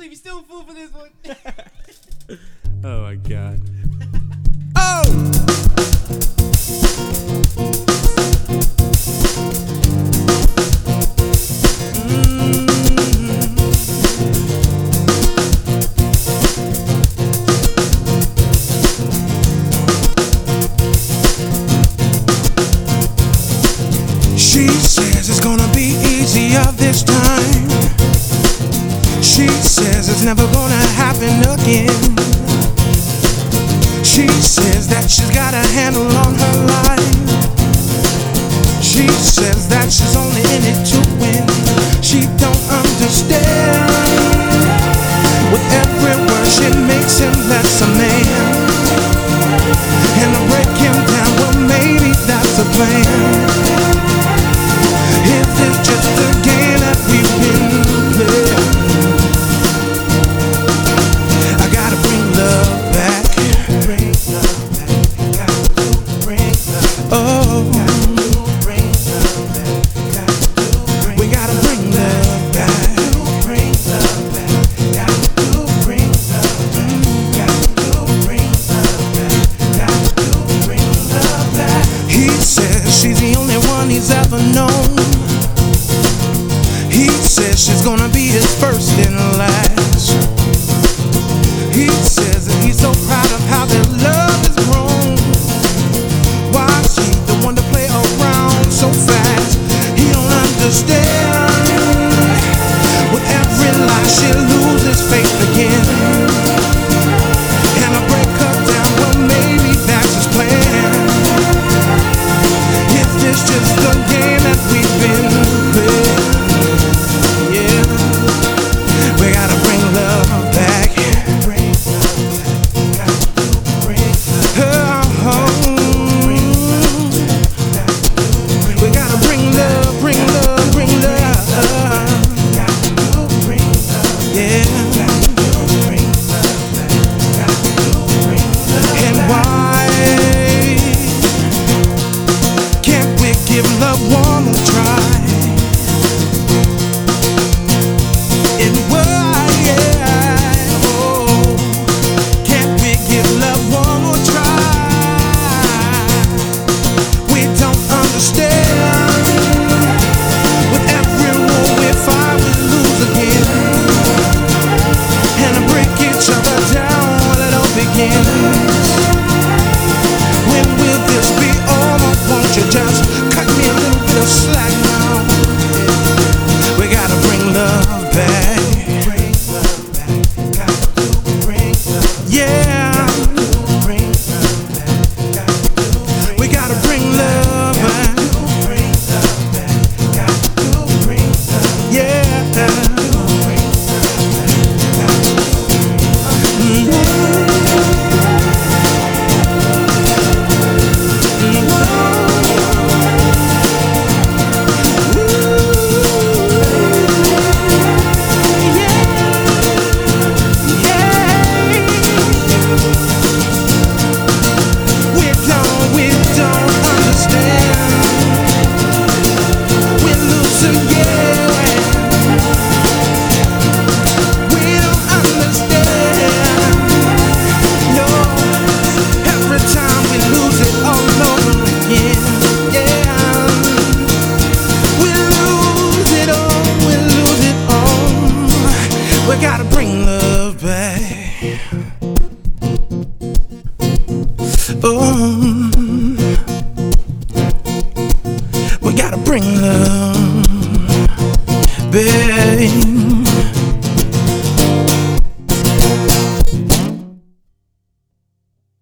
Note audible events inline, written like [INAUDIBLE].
Cleve, you still a fool for this one. [LAUGHS] Oh my god. oh! She says it's gonna be easier this time. She says it's never gonna happen again. She says that she's got a handle on her life. She says that she's only in it to win. She don't understand. With every word she makes him less a man. And to break him down, well maybe that's a plan. He's ever known. He says she's gonna be his first and last. He says that he's so proud of how their love has grown. Why is he the one to play around so fast? He don't understand. With every lie, she loses faith again. Try? Oh, we gotta bring love, babe.